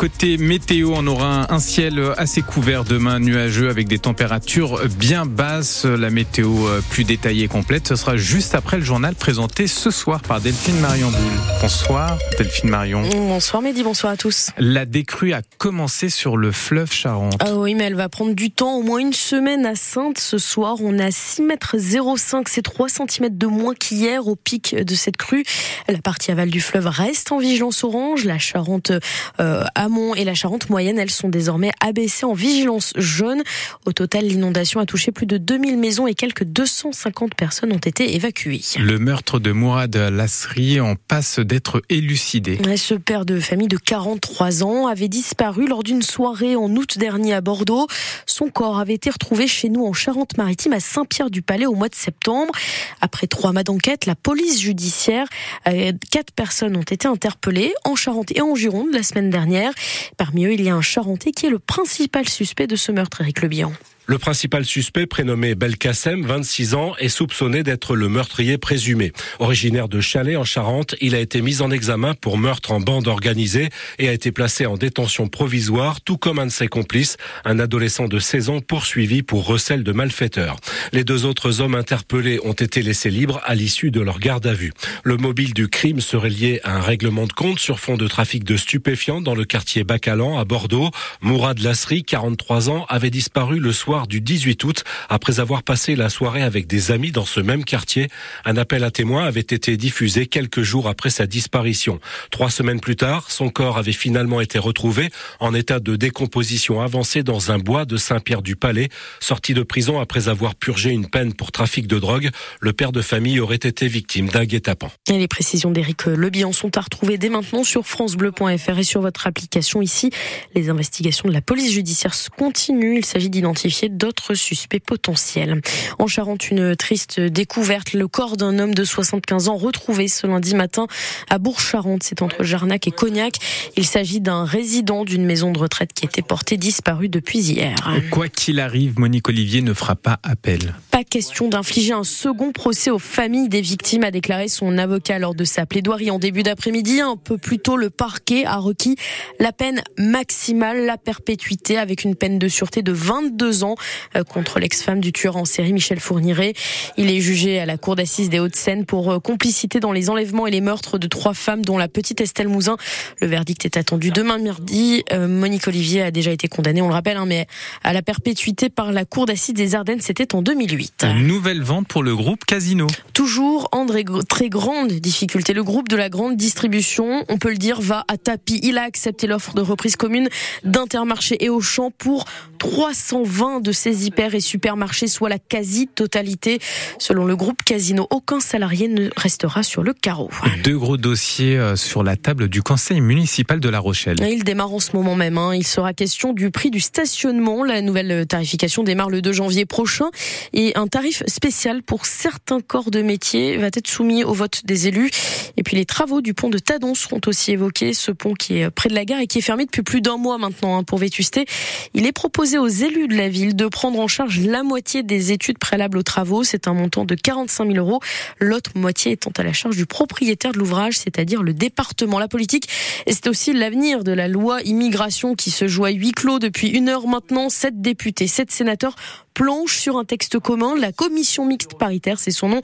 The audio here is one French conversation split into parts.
côté météo, on aura un ciel assez couvert demain, nuageux avec des températures bien basses. La météo plus détaillée et complète, ce sera juste après le journal présenté ce soir par Delphine Marion Boule. Bonsoir Delphine Marion. Bonsoir Mehdi, bonsoir à tous. La décrue a commencé sur le fleuve Charente. Ah oui, mais elle va prendre du temps, au moins une semaine à Sainte. Ce soir, on a 6 mètres 05, c'est 3 cm de moins qu'hier au pic de cette crue. La partie aval du fleuve reste en vigilance orange. La Charente euh, amont et la Charente moyenne, elles sont désormais abaissées en vigilance jaune. Au total, l'inondation a touché plus de 2000 maisons et quelques 250 personnes ont été évacuées. Le meurtre de Mourad Lasri en passe d'être élucidé. Ce père de famille de 43 ans avait disparu lors d'une soirée en août dernier à Bordeaux. Son corps avait été retrouvé chez nous en Charente-Maritime à Saint-Pierre-du-Palais au mois de septembre. Après trois mois d'enquête, la police judiciaire, euh, quatre personnes ont été interpellées en Charente et en Gironde la semaine dernière. Parmi eux, il y a un Charentais qui est le principal suspect de ce meurtre, Eric Lebihan. Le principal suspect, prénommé Belkacem, 26 ans, est soupçonné d'être le meurtrier présumé. Originaire de Chalais en Charente, il a été mis en examen pour meurtre en bande organisée et a été placé en détention provisoire, tout comme un de ses complices, un adolescent de 16 ans poursuivi pour recel de malfaiteurs. Les deux autres hommes interpellés ont été laissés libres à l'issue de leur garde à vue. Le mobile du crime serait lié à un règlement de compte sur fond de trafic de stupéfiants dans le quartier Bacalan à Bordeaux. Mourad Lasri, 43 ans, avait disparu le soir du 18 août après avoir passé la soirée avec des amis dans ce même quartier. Un appel à témoins avait été diffusé quelques jours après sa disparition. Trois semaines plus tard, son corps avait finalement été retrouvé en état de décomposition avancée dans un bois de Saint-Pierre-du-Palais. Sorti de prison après avoir purgé une peine pour trafic de drogue, le père de famille aurait été victime d'un guet-apens. Et les précisions d'Éric Lebihan sont à retrouver dès maintenant sur francebleu.fr et sur votre application ici. Les investigations de la police judiciaire continuent. Il s'agit d'identifier d'autres suspects potentiels. En Charente, une triste découverte. Le corps d'un homme de 75 ans retrouvé ce lundi matin à Bourg-Charente. C'est entre Jarnac et Cognac. Il s'agit d'un résident d'une maison de retraite qui était porté disparu depuis hier. Quoi qu'il arrive, Monique Olivier ne fera pas appel. Pas question d'infliger un second procès aux familles des victimes, a déclaré son avocat lors de sa plaidoirie en début d'après-midi. Un peu plus tôt, le parquet a requis la peine maximale, la perpétuité, avec une peine de sûreté de 22 ans euh, contre l'ex-femme du tueur en série Michel Fourniret. Il est jugé à la cour d'assises des Hauts-de-Seine pour euh, complicité dans les enlèvements et les meurtres de trois femmes, dont la petite Estelle Mouzin. Le verdict est attendu demain mardi. Euh, Monique Olivier a déjà été condamnée, on le rappelle, hein, mais à la perpétuité par la cour d'assises des Ardennes, c'était en 2008. Une nouvelle vente pour le groupe Casino. Toujours en très grande difficulté. Le groupe de la grande distribution, on peut le dire, va à tapis. Il a accepté l'offre de reprise commune d'Intermarché et Auchan pour 320 de ces hyper et supermarchés, soit la quasi-totalité. Selon le groupe Casino, aucun salarié ne restera sur le carreau. Deux gros dossiers euh, sur la table du conseil municipal de La Rochelle. Il démarre en ce moment même. Hein. Il sera question du prix du stationnement. La nouvelle tarification démarre le 2 janvier prochain et un tarif spécial pour certains corps de métier va être soumis au vote des élus. Et puis les travaux du pont de Tadon seront aussi évoqués. Ce pont qui est près de la gare et qui est fermé depuis plus d'un mois maintenant hein, pour vétusté. Il est proposé aux élus de la ville de prendre en charge la moitié des études préalables aux travaux. C'est un montant de 45 000 euros. L'autre moitié étant à la charge du propriétaire de l'ouvrage, c'est-à-dire le département. La politique, c'est aussi l'avenir de la loi immigration qui se joue à huis clos depuis une heure maintenant. Sept députés, sept sénateurs planche sur un texte commun. La commission mixte paritaire, c'est son nom,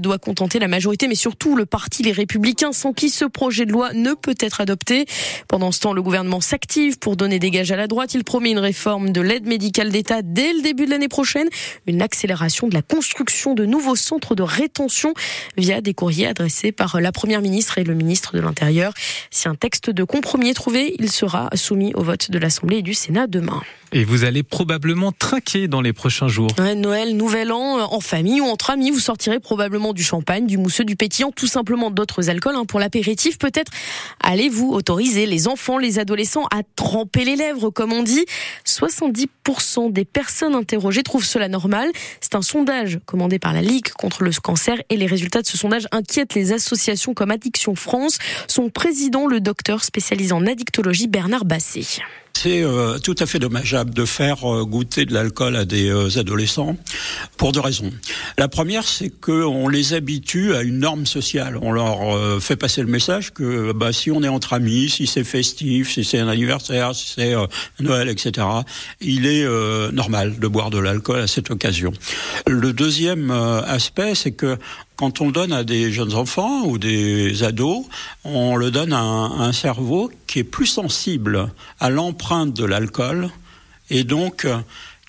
doit contenter la majorité, mais surtout le parti Les Républicains, sans qui ce projet de loi ne peut être adopté. Pendant ce temps, le gouvernement s'active pour donner des gages à la droite. Il promet une réforme de l'aide médicale d'État dès le début de l'année prochaine, une accélération de la construction de nouveaux centres de rétention via des courriers adressés par la Première ministre et le ministre de l'Intérieur. Si un texte de compromis est trouvé, il sera soumis au vote de l'Assemblée et du Sénat demain. Et vous allez probablement traquer dans les prochains jours. Noël, Nouvel An, euh, en famille ou entre amis, vous sortirez probablement du champagne, du mousseux, du pétillant, tout simplement d'autres alcools. Hein, pour l'apéritif, peut-être allez-vous autoriser les enfants, les adolescents à tremper les lèvres, comme on dit. 70% des personnes interrogées trouvent cela normal. C'est un sondage commandé par la Ligue contre le cancer et les résultats de ce sondage inquiètent les associations comme Addiction France. Son président, le docteur spécialisé en addictologie, Bernard Basset C'est euh, tout à fait dommageable de faire euh, goûter de l'alcool à des euh, adolescents pour deux raisons. La première, c'est qu'on les habitue à une norme sociale. On leur fait passer le message que bah, si on est entre amis, si c'est festif, si c'est un anniversaire, si c'est Noël, etc., il est normal de boire de l'alcool à cette occasion. Le deuxième aspect, c'est que quand on le donne à des jeunes enfants ou des ados, on le donne à un, cerveau qui est plus sensible à l'empreinte de l'alcool et donc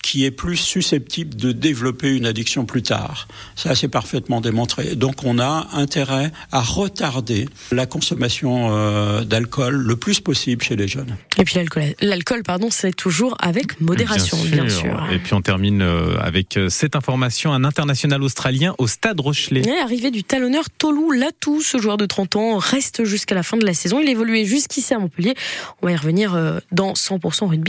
qui est plus susceptible de développer une addiction plus tard. Ça, c'est parfaitement démontré. Donc, on a intérêt à retarder la consommation euh, d'alcool le plus possible chez les jeunes. Et puis l'alcool, l'alcool, pardon, c'est toujours avec modération, bien sûr. Et puis on termine euh, avec euh, cette information un international australien au Stade Rochelet. arrivé du talonneur Tolu Latou, ce joueur de 30 ans reste jusqu'à la fin de la saison. Il évoluait jusqu'ici à Montpellier. On va y revenir dans 100% rugby.